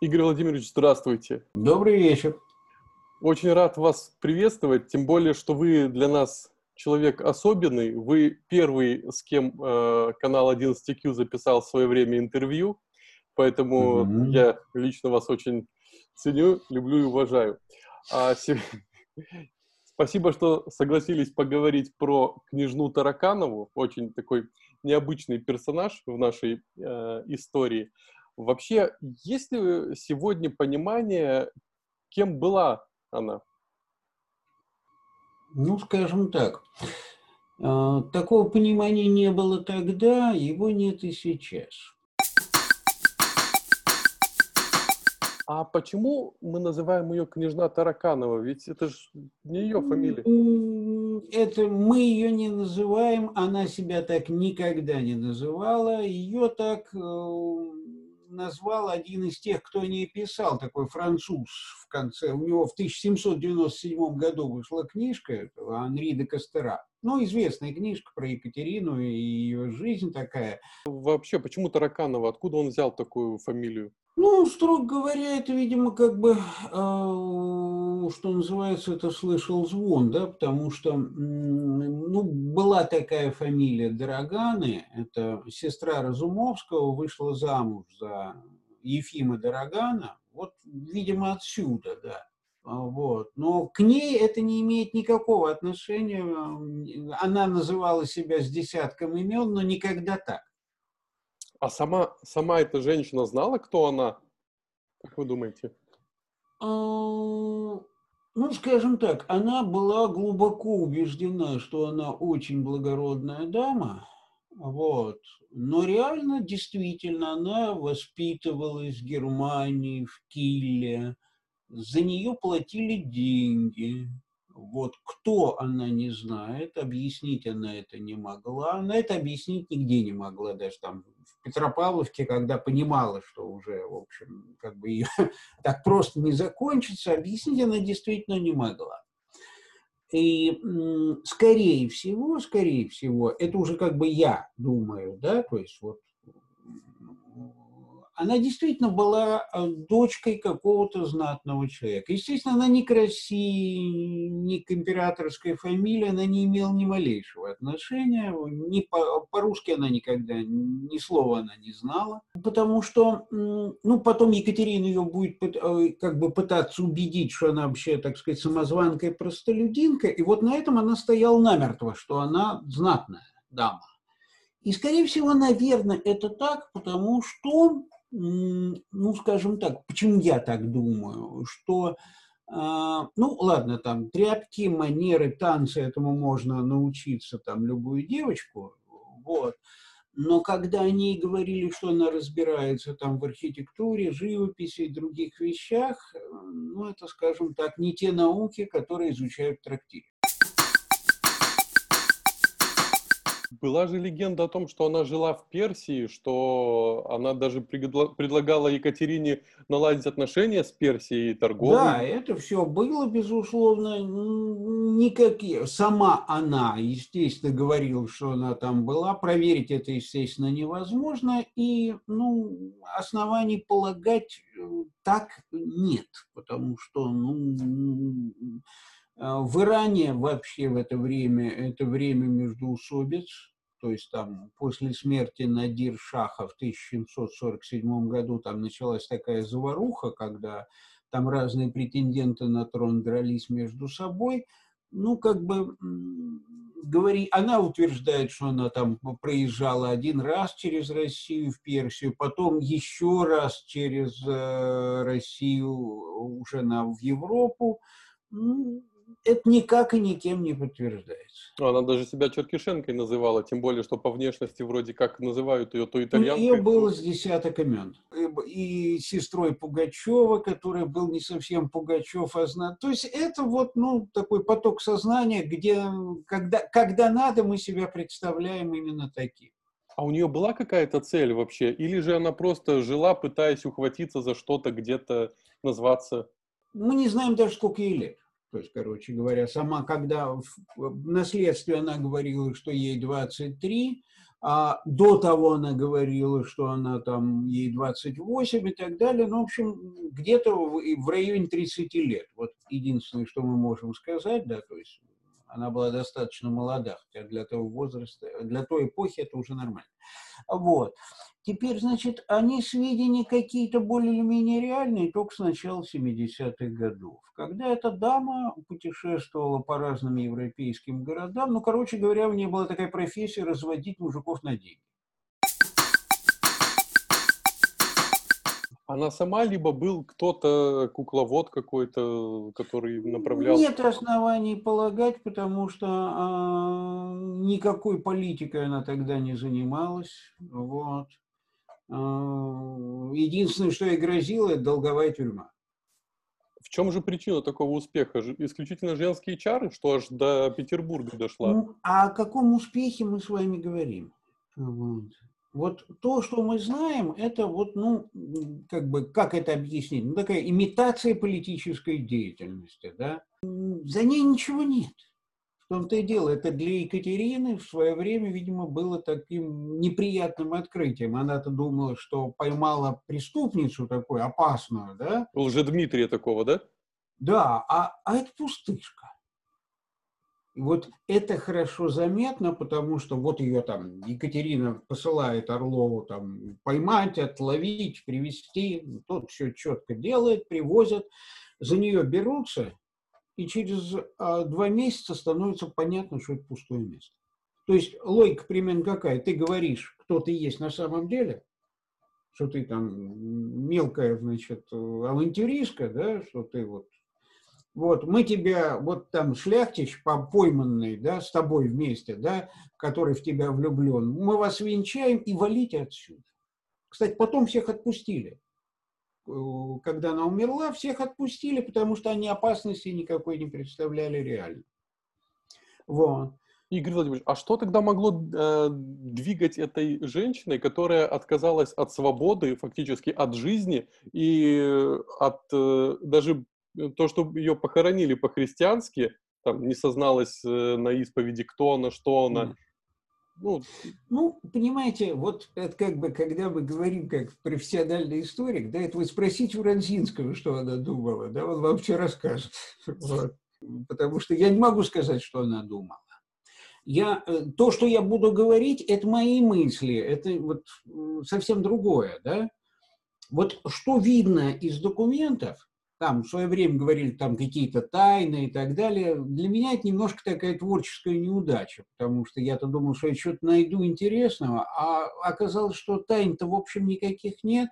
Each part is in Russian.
Игорь Владимирович, здравствуйте. Добрый вечер. Очень рад вас приветствовать, тем более, что вы для нас человек особенный. Вы первый, с кем э, канал 11Q записал в свое время интервью, поэтому mm-hmm. я лично вас очень ценю, люблю и уважаю. А, Спасибо, что согласились поговорить про княжну Тараканову, очень такой необычный персонаж в нашей э, истории. Вообще, есть ли сегодня понимание, кем была она? Ну, скажем так, э, такого понимания не было тогда, его нет и сейчас. А почему мы называем ее княжна Тараканова? Ведь это же не ее фамилия. Это мы ее не называем, она себя так никогда не называла. Ее так э, назвал один из тех, кто не писал, такой француз в конце. У него в 1797 году вышла книжка Анри де Кастера. Ну, известная книжка про Екатерину и ее жизнь такая. Вообще, почему Тараканова? Откуда он взял такую фамилию? Ну, строго говоря, это, видимо, как бы, э, что называется, это слышал звон, да, потому что, ну, была такая фамилия Дороганы, это сестра Разумовского вышла замуж за Ефима Дорогана, вот, видимо, отсюда, да. А, вот. Но к ней это не имеет никакого отношения. Она называла себя с десятком имен, но никогда так. А сама, сама эта женщина знала, кто она? Как вы думаете? Ну, скажем так, она была глубоко убеждена, что она очень благородная дама, вот. Но реально, действительно, она воспитывалась в Германии, в Киле, за нее платили деньги, вот кто она не знает, объяснить она это не могла. Она это объяснить нигде не могла, даже там в Петропавловке, когда понимала, что уже, в общем, как бы ее так просто не закончится, объяснить она действительно не могла. И скорее всего, скорее всего, это уже как бы я думаю, да, то есть вот она действительно была э, дочкой какого-то знатного человека. Естественно, она ни к России, ни к императорской фамилии, она не имела ни малейшего отношения. Ни по, по-русски она никогда, ни слова она не знала. Потому что, ну, потом Екатерина ее будет э, как бы пытаться убедить, что она вообще, так сказать, самозванка и простолюдинка. И вот на этом она стояла намертво, что она знатная дама. И, скорее всего, наверное, это так, потому что ну, скажем так, почему я так думаю, что, а, ну, ладно, там, тряпки, манеры, танцы, этому можно научиться, там, любую девочку, вот, но когда они говорили, что она разбирается там в архитектуре, живописи и других вещах, ну, это, скажем так, не те науки, которые изучают в трактире. Была же легенда о том, что она жила в Персии, что она даже предлагала Екатерине наладить отношения с Персией, торговлей. Да, это все было, безусловно, никакие. Сама она, естественно, говорила, что она там была. Проверить это, естественно, невозможно. И, ну, оснований полагать э, так нет, потому что, ну, в Иране вообще в это время, это время междуусобиц, то есть там после смерти Надир Шаха в 1747 году там началась такая заваруха, когда там разные претенденты на трон дрались между собой. Ну, как бы, говори, она утверждает, что она там проезжала один раз через Россию в Персию, потом еще раз через э, Россию уже на, в Европу. Ну, это никак и никем не подтверждается. Ну, она даже себя Черкишенкой называла, тем более, что по внешности вроде как называют ее то итальянкой. У нее было с десяток имен. И сестрой Пугачева, который был не совсем Пугачев, а знат. То есть это вот ну, такой поток сознания, где когда, когда надо, мы себя представляем именно таким. А у нее была какая-то цель вообще? Или же она просто жила, пытаясь ухватиться за что-то, где-то назваться? Мы не знаем даже, сколько ей лет. То есть, короче говоря, сама, когда в наследстве она говорила, что ей 23, А до того она говорила, что она там ей 28 и так далее. Ну, в общем, где-то в, в районе 30 лет. Вот единственное, что мы можем сказать, да, то есть она была достаточно молода, хотя для того возраста, для той эпохи это уже нормально. Вот. Теперь, значит, они сведения какие-то более или менее реальные только с начала 70-х годов, когда эта дама путешествовала по разным европейским городам. Ну, короче говоря, у нее была такая профессия разводить мужиков на деньги. Она сама, либо был кто-то, кукловод какой-то, который направлял? Нет оснований полагать, потому что а, никакой политикой она тогда не занималась. Вот. А, единственное, что ей грозило, это долговая тюрьма. В чем же причина такого успеха? Исключительно женские чары, что аж до Петербурга дошла? Ну, а о каком успехе мы с вами говорим? Вот. Вот то, что мы знаем, это вот, ну, как бы, как это объяснить? Ну, такая имитация политической деятельности, да? За ней ничего нет. В том-то и дело, это для Екатерины в свое время, видимо, было таким неприятным открытием. Она-то думала, что поймала преступницу такую опасную, да? Дмитрия такого, да? Да, а, а это пустышка. Вот это хорошо заметно, потому что вот ее там Екатерина посылает Орлову там поймать, отловить, привести. Тот все четко делает, привозят, за нее берутся, и через а, два месяца становится понятно, что это пустое место. То есть логика примерно какая? Ты говоришь, кто ты есть на самом деле, что ты там мелкая, значит, авантюристка, да, что ты вот вот, мы тебя, вот там шляхтич пойманный, да, с тобой вместе, да, который в тебя влюблен, мы вас венчаем и валите отсюда. Кстати, потом всех отпустили. Э, когда она умерла, всех отпустили, потому что они опасности никакой не представляли реально. Вот. Игорь Владимирович, а что тогда могло э, двигать этой женщиной, которая отказалась от свободы, фактически от жизни и от э, даже то, что ее похоронили по-христиански, там не созналась э, на исповеди, кто она, что она. Ну, ну, понимаете, вот это как бы, когда мы говорим как профессиональный историк, да, это вы спросите у Ранзинского, что она думала, да, он вам все расскажет. Вот. Потому что я не могу сказать, что она думала. Я, э, то, что я буду говорить, это мои мысли, это вот совсем другое, да. Вот что видно из документов, там в свое время говорили там какие-то тайны и так далее. Для меня это немножко такая творческая неудача, потому что я-то думал, что я что-то найду интересного, а оказалось, что тайн-то в общем никаких нет.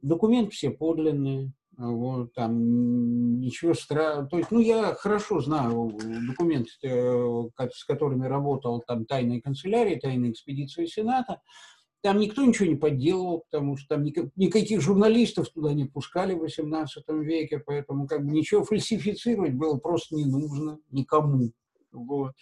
Документы все подлинные, вот, там ничего страшного. То есть, ну, я хорошо знаю документы, э, с которыми работал там тайная канцелярия, тайная экспедиция Сената. Там никто ничего не подделывал, потому что там никаких журналистов туда не пускали в XVIII веке, поэтому как бы ничего фальсифицировать было просто не нужно никому. Вот.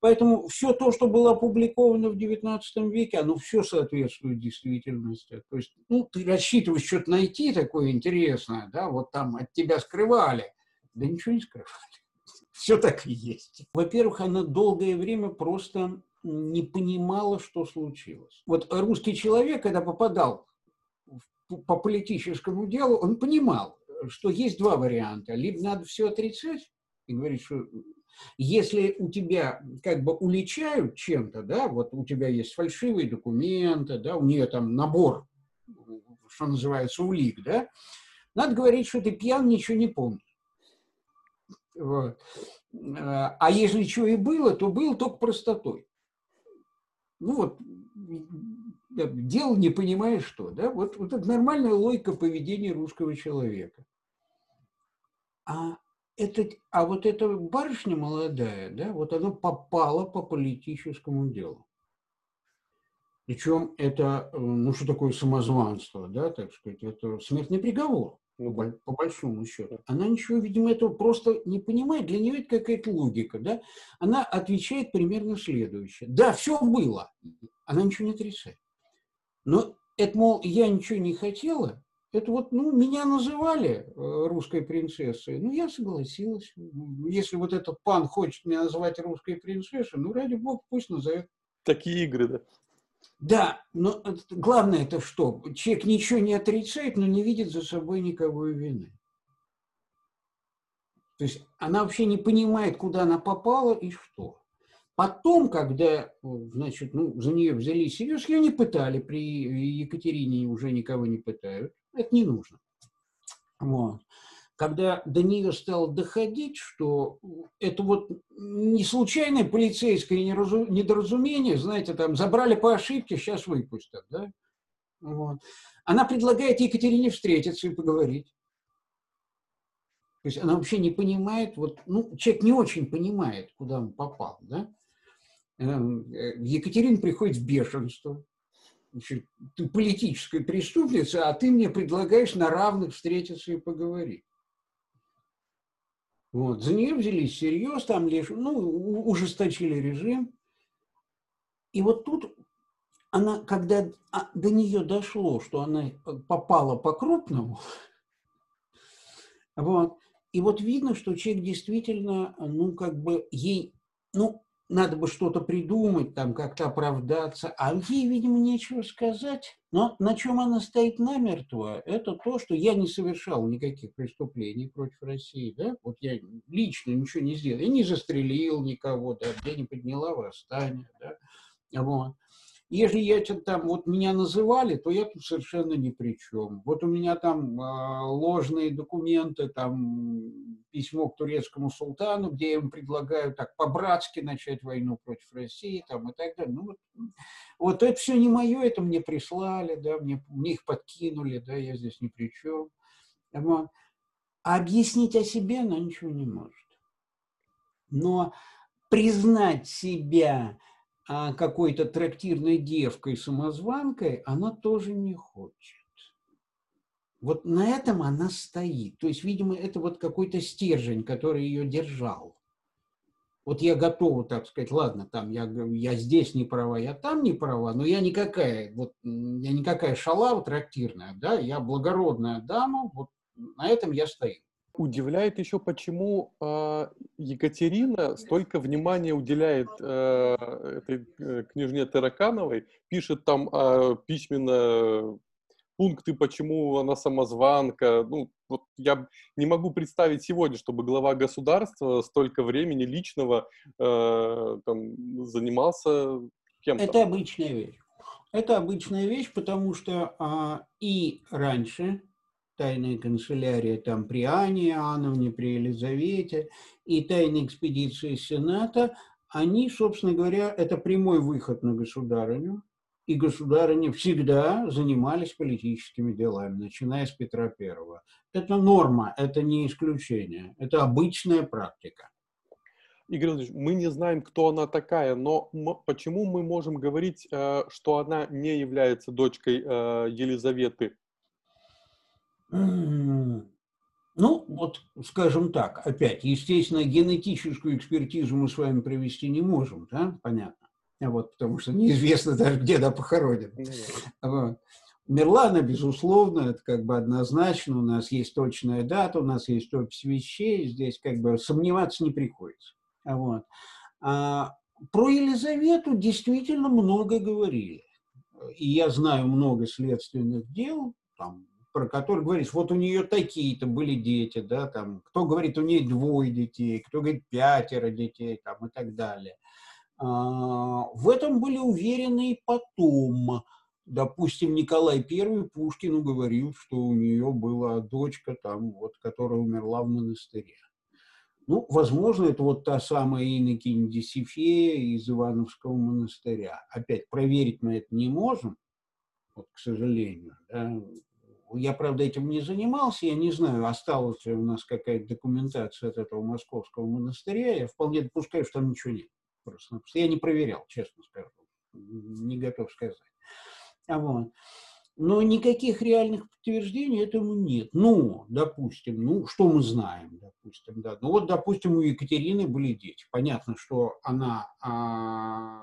Поэтому все то, что было опубликовано в XIX веке, оно все соответствует действительности. То есть, ну, ты рассчитываешь что-то найти такое интересное, да, вот там от тебя скрывали. Да ничего не скрывали. Все так и есть. Во-первых, она долгое время просто не понимала, что случилось. Вот русский человек, когда попадал по политическому делу, он понимал, что есть два варианта. Либо надо все отрицать и говорить, что если у тебя как бы уличают чем-то, да, вот у тебя есть фальшивые документы, да, у нее там набор, что называется, улик, да, надо говорить, что ты пьян, ничего не помнишь. Вот. А если что и было, то было только простотой ну вот, делал не понимая что, да, вот, вот это нормальная логика поведения русского человека. А, это, а вот эта барышня молодая, да, вот она попала по политическому делу. Причем это, э, ну что такое самозванство, да, так сказать, это смертный приговор ну, по большому счету. Она ничего, видимо, этого просто не понимает. Для нее это какая-то логика, да? Она отвечает примерно следующее. Да, все было. Она ничего не отрицает. Но это, мол, я ничего не хотела, Это вот, ну, меня называли русской принцессой, ну, я согласилась. Если вот этот пан хочет меня назвать русской принцессой, ну, ради бога, пусть назовет. Такие игры, да? Да, но главное это что? Человек ничего не отрицает, но не видит за собой никакой вины. То есть она вообще не понимает, куда она попала и что. Потом, когда, значит, ну, за нее взяли серьезно, ее не пытали, при Екатерине уже никого не пытают, это не нужно. Вот когда до нее стало доходить, что это вот не случайное полицейское недоразумение, знаете, там забрали по ошибке, сейчас выпустят, да? Вот. Она предлагает Екатерине встретиться и поговорить. То есть она вообще не понимает, вот, ну, человек не очень понимает, куда он попал, да? Эм, э, Екатерина приходит в бешенство. Значит, ты политическая преступница, а ты мне предлагаешь на равных встретиться и поговорить. Вот. За нее взялись всерьез, там лишь, ну, ужесточили режим. И вот тут она, когда а, до нее дошло, что она попала по-крупному, вот, и вот видно, что человек действительно, ну, как бы ей, ну, надо бы что-то придумать, там как-то оправдаться, а ей, видимо, нечего сказать. Но на чем она стоит намертво, это то, что я не совершал никаких преступлений против России, да, вот я лично ничего не сделал, я не застрелил никого, да, я не подняла восстание, да, вот. Если я там, вот меня называли, то я тут совершенно ни при чем. Вот у меня там э, ложные документы, там письмо к турецкому султану, где я им предлагаю так по-братски начать войну против России, там и так далее. Ну, вот, вот это все не мое, это мне прислали, да, мне, мне их подкинули, да, я здесь ни при чем. А объяснить о себе она ничего не может. Но признать себя какой-то трактирной девкой-самозванкой, она тоже не хочет. Вот на этом она стоит. То есть, видимо, это вот какой-то стержень, который ее держал. Вот я готова, так сказать, ладно, там я, я здесь не права, я там не права, но я никакая, вот, я никакая шалава трактирная, да, я благородная дама, вот на этом я стою. Удивляет еще, почему э, Екатерина столько внимания уделяет э, этой э, княжне Таракановой, пишет там э, письменно пункты, почему она самозванка. Ну, вот я не могу представить сегодня, чтобы глава государства столько времени личного э, там, занимался кем-то. Это обычная вещь. Это обычная вещь, потому что а, и раньше тайная канцелярия там при Ане Иоанновне, при Елизавете и тайная экспедиция Сената, они, собственно говоря, это прямой выход на государыню, и государыни всегда занимались политическими делами, начиная с Петра Первого. Это норма, это не исключение, это обычная практика. Игорь Владимирович, мы не знаем, кто она такая, но почему мы можем говорить, э, что она не является дочкой э, Елизаветы ну, вот, скажем так, опять, естественно, генетическую экспертизу мы с вами провести не можем, да, понятно, вот, потому что неизвестно даже, где. Вот. Умерла она, безусловно, это как бы однозначно, у нас есть точная дата, у нас есть опись вещей, здесь как бы сомневаться не приходится. Вот. А про Елизавету действительно много говорили. И я знаю много следственных дел, там, про который говоришь, вот у нее такие-то были дети, да, там, кто говорит, у нее двое детей, кто говорит, пятеро детей, там, и так далее. А, в этом были уверены и потом. Допустим, Николай I Пушкину говорил, что у нее была дочка, там, вот, которая умерла в монастыре. Ну, возможно, это вот та самая Иннокень Дисифея из Ивановского монастыря. Опять, проверить мы это не можем, вот, к сожалению. Да? Я, правда, этим не занимался, я не знаю, осталась ли у нас какая-то документация от этого московского монастыря. Я вполне допускаю, что там ничего нет. Просто, я не проверял, честно скажу. Не готов сказать. А вот. Но никаких реальных подтверждений этому нет. Ну, допустим, ну, что мы знаем, допустим, да. Ну, вот, допустим, у Екатерины были дети. Понятно, что она а,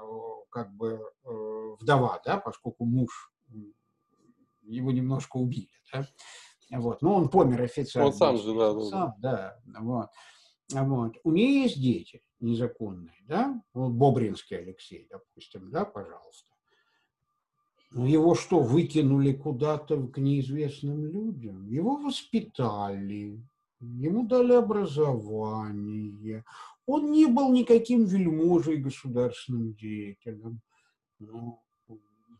как бы э, вдова, да, поскольку муж его немножко убили, да? Вот. Но он помер официально. Он сам же, да. Сам, да. Вот. Вот. У нее есть дети незаконные, да? Вот Бобринский Алексей, допустим, да, пожалуйста. Но его что, выкинули куда-то к неизвестным людям? Его воспитали, ему дали образование. Он не был никаким вельможей государственным деятелем. Ну,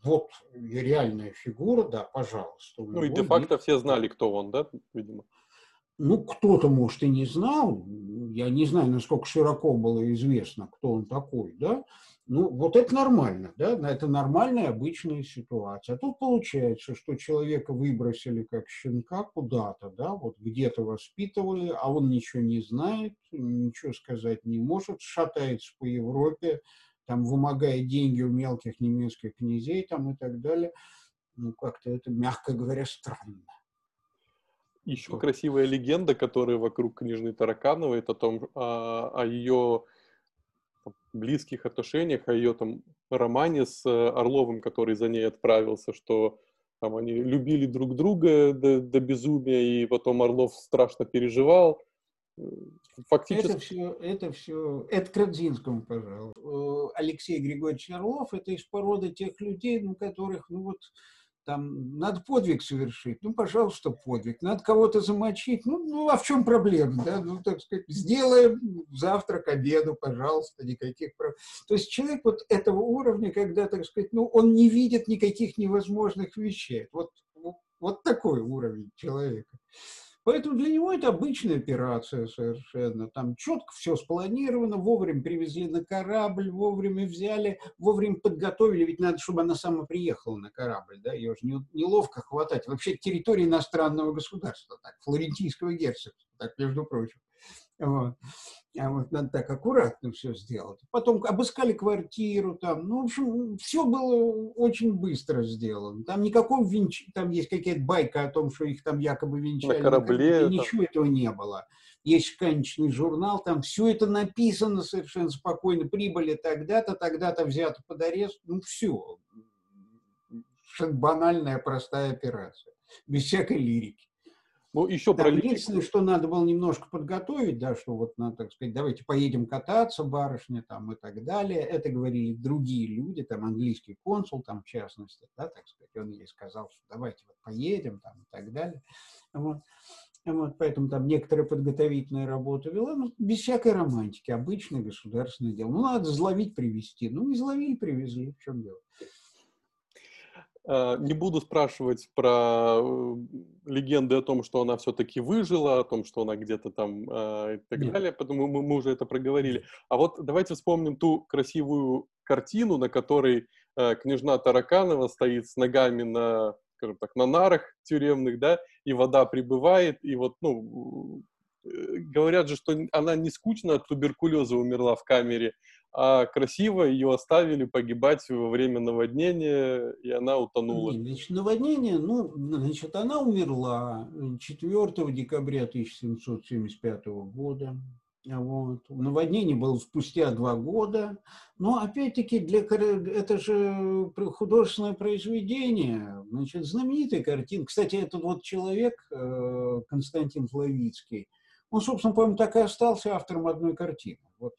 вот реальная фигура, да, пожалуйста. Ну и де-факто все знали, кто он, да, видимо? Ну, кто-то, может, и не знал. Я не знаю, насколько широко было известно, кто он такой, да. Ну, вот это нормально, да, это нормальная обычная ситуация. А тут получается, что человека выбросили как щенка куда-то, да, вот где-то воспитывали, а он ничего не знает, ничего сказать не может, шатается по Европе, там вымогая деньги у мелких немецких князей там и так далее. Ну, как-то это, мягко говоря, странно. Еще вот. красивая легенда, которая вокруг книжной Таракановой, это о том, о, о ее близких отношениях, о ее там романе с э, Орловым, который за ней отправился, что там они любили друг друга до, до безумия, и потом Орлов страшно переживал, Фактически... Это все, это все, это к Радзинскому, пожалуйста. Э, Алексей Григорьевич Орлов – это из породы тех людей, ну, которых, ну, вот, там, надо подвиг совершить, ну, пожалуйста, подвиг. Надо кого-то замочить, ну, ну, а в чем проблема, да? Ну, так сказать, сделаем завтра к обеду, пожалуйста, никаких проблем. То есть человек вот этого уровня, когда, так сказать, ну, он не видит никаких невозможных вещей. Вот, вот такой уровень человека. Поэтому для него это обычная операция совершенно. Там четко все спланировано, вовремя привезли на корабль, вовремя взяли, вовремя подготовили. Ведь надо, чтобы она сама приехала на корабль, да, ее же неловко хватать. Вообще территория иностранного государства, так, флорентийского герцогства, так, между прочим. Вот. А вот надо так аккуратно все сделать. Потом обыскали квартиру там. Ну, в общем, все было очень быстро сделано. Там никакого венч... Там есть какая-то байка о том, что их там якобы венчали. На корабле. Там... Ничего этого не было. Есть шканечный журнал, там все это написано совершенно спокойно. Прибыли тогда-то, тогда-то взято под арест. Ну, все. Банальная, простая операция. Без всякой лирики. Ну, еще да, про единственное, что надо было немножко подготовить, да, что вот, надо, так сказать, давайте поедем кататься, барышня, там, и так далее. Это говорили другие люди, там, английский консул, там, в частности, да, так сказать, он ей сказал, что давайте вот поедем, там, и так далее. Вот. Вот, поэтому там некоторые подготовительные работы вела, ну, без всякой романтики, обычное государственное дело. Ну, надо зловить, привезти. Ну, изловили, привезли, в чем дело. Э, не буду спрашивать про э, легенды о том, что она все-таки выжила, о том, что она где-то там э, и так Нет. далее, потому мы, мы уже это проговорили. А вот давайте вспомним ту красивую картину, на которой княжна Тараканова стоит с ногами на, скажем так, на нарах тюремных, да, и вода прибывает, и вот, ну, говорят же, что она не скучно от туберкулеза умерла в камере, а красиво ее оставили погибать во время наводнения, и она утонула. Значит, наводнение, ну, значит, она умерла 4 декабря 1775 года. Вот. Наводнение было спустя два года. Но опять-таки для это же художественное произведение, значит, знаменитая картина. Кстати, этот вот человек, э, Константин Флавицкий, он, собственно, по-моему, так и остался автором одной картины. Вот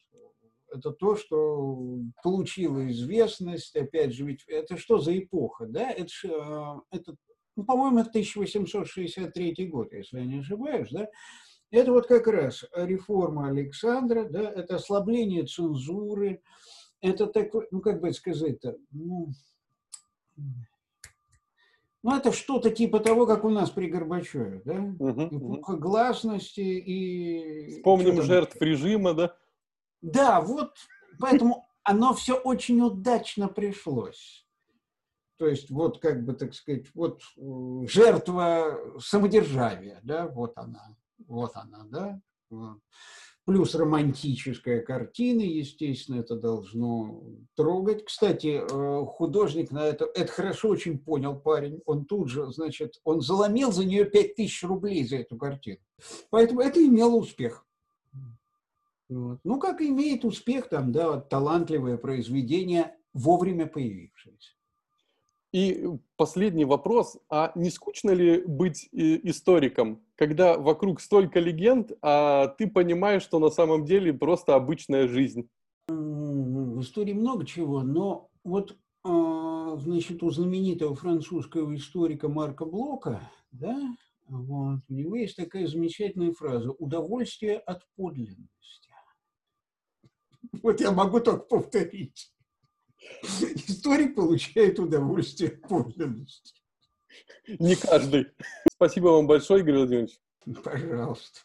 это то, что получило известность, опять же, ведь это что за эпоха, да? Это, э, это ну, по-моему, это 1863 год, если я не ошибаюсь, да? Это вот как раз реформа Александра, да, это ослабление цензуры, это такой, ну, как бы сказать-то, ну, ну, это что-то типа того, как у нас при Горбачеве, да? Угу, гласности и... Вспомним жертв режима, да? Да, вот поэтому оно все очень удачно пришлось. То есть вот как бы, так сказать, вот э, жертва самодержавия, да, вот она, вот она, да. Вот. Плюс романтическая картина, естественно, это должно трогать. Кстати, э, художник на это, это хорошо очень понял парень. Он тут же, значит, он заломил за нее 5000 рублей за эту картину. Поэтому это имело успех. Вот. Ну, как имеет успех там, да, талантливое произведение, вовремя появившееся. И последний вопрос. А не скучно ли быть историком, когда вокруг столько легенд, а ты понимаешь, что на самом деле просто обычная жизнь? В истории много чего, но вот а, значит, у знаменитого французского историка Марка Блока, да, вот, у него есть такая замечательная фраза «удовольствие от подлинности». Вот я могу только повторить. Историк получает удовольствие от подлинности. Не каждый. Спасибо вам большое, Игорь Владимирович. Пожалуйста.